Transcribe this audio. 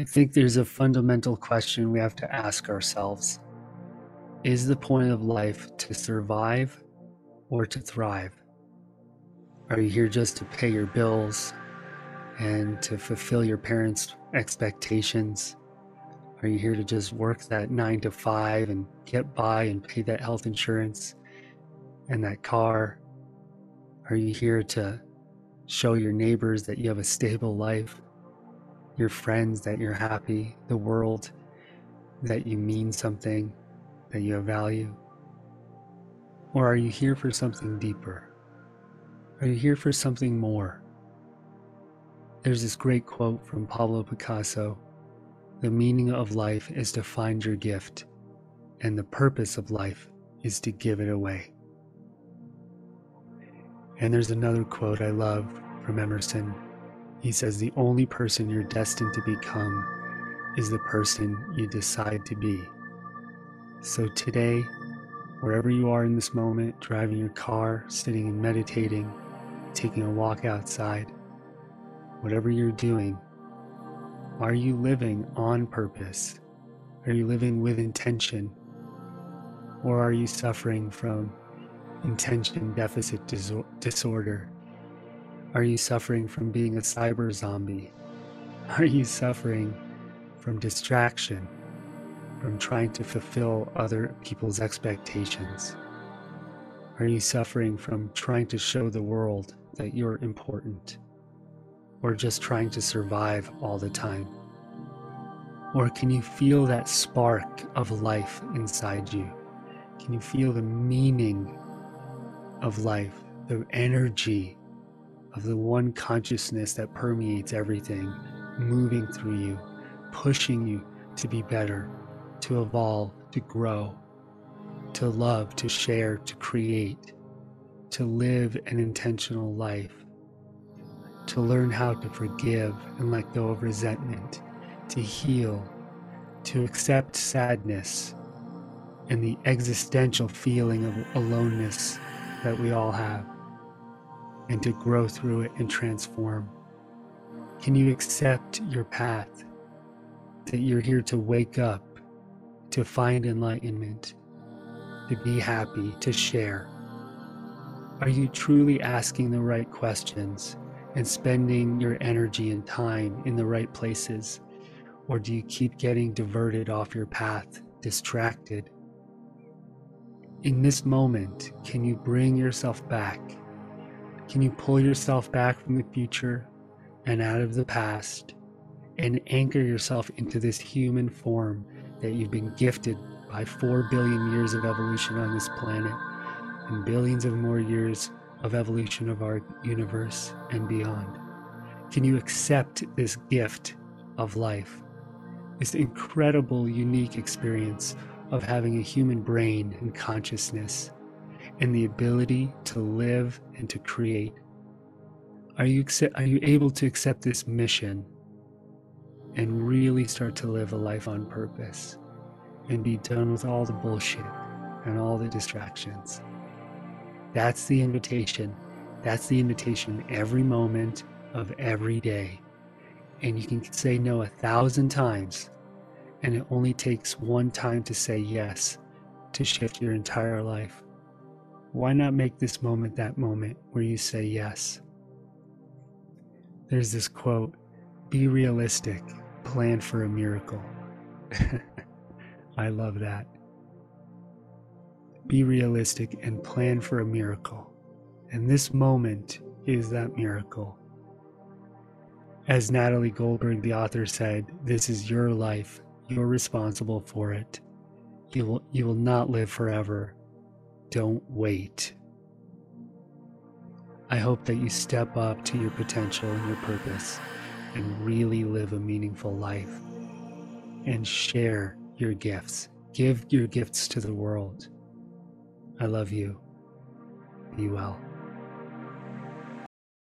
I think there's a fundamental question we have to ask ourselves Is the point of life to survive or to thrive? Are you here just to pay your bills and to fulfill your parents' expectations? Are you here to just work that nine to five and get by and pay that health insurance and that car? Are you here to show your neighbors that you have a stable life? Your friends that you're happy, the world that you mean something, that you have value? Or are you here for something deeper? Are you here for something more? There's this great quote from Pablo Picasso The meaning of life is to find your gift, and the purpose of life is to give it away. And there's another quote I love from Emerson he says the only person you're destined to become is the person you decide to be. So today, wherever you are in this moment, driving your car, sitting and meditating, taking a walk outside, whatever you're doing, are you living on purpose? Are you living with intention? Or are you suffering from intention deficit disorder? Are you suffering from being a cyber zombie? Are you suffering from distraction, from trying to fulfill other people's expectations? Are you suffering from trying to show the world that you're important? Or just trying to survive all the time? Or can you feel that spark of life inside you? Can you feel the meaning of life, the energy of the one consciousness that permeates everything, moving through you, pushing you to be better, to evolve, to grow, to love, to share, to create, to live an intentional life, to learn how to forgive and let go of resentment, to heal, to accept sadness and the existential feeling of aloneness that we all have and to grow through it and transform? Can you accept your path? That you're here to wake up, to find enlightenment, to be happy, to share? Are you truly asking the right questions and spending your energy and time in the right places? Or do you keep getting diverted off your path, distracted? In this moment, can you bring yourself back can you pull yourself back from the future and out of the past and anchor yourself into this human form that you've been gifted by 4 billion years of evolution on this planet and billions of more years of evolution of our universe and beyond? Can you accept this gift of life, this incredible, unique experience of having a human brain and consciousness? And the ability to live and to create. Are you, are you able to accept this mission and really start to live a life on purpose and be done with all the bullshit and all the distractions? That's the invitation. That's the invitation every moment of every day. And you can say no a thousand times, and it only takes one time to say yes to shift your entire life. Why not make this moment that moment where you say yes? There's this quote be realistic, plan for a miracle. I love that. Be realistic and plan for a miracle. And this moment is that miracle. As Natalie Goldberg, the author, said, this is your life. You're responsible for it. You will, you will not live forever don't wait. I hope that you step up to your potential and your purpose and really live a meaningful life and share your gifts. Give your gifts to the world. I love you. Be well.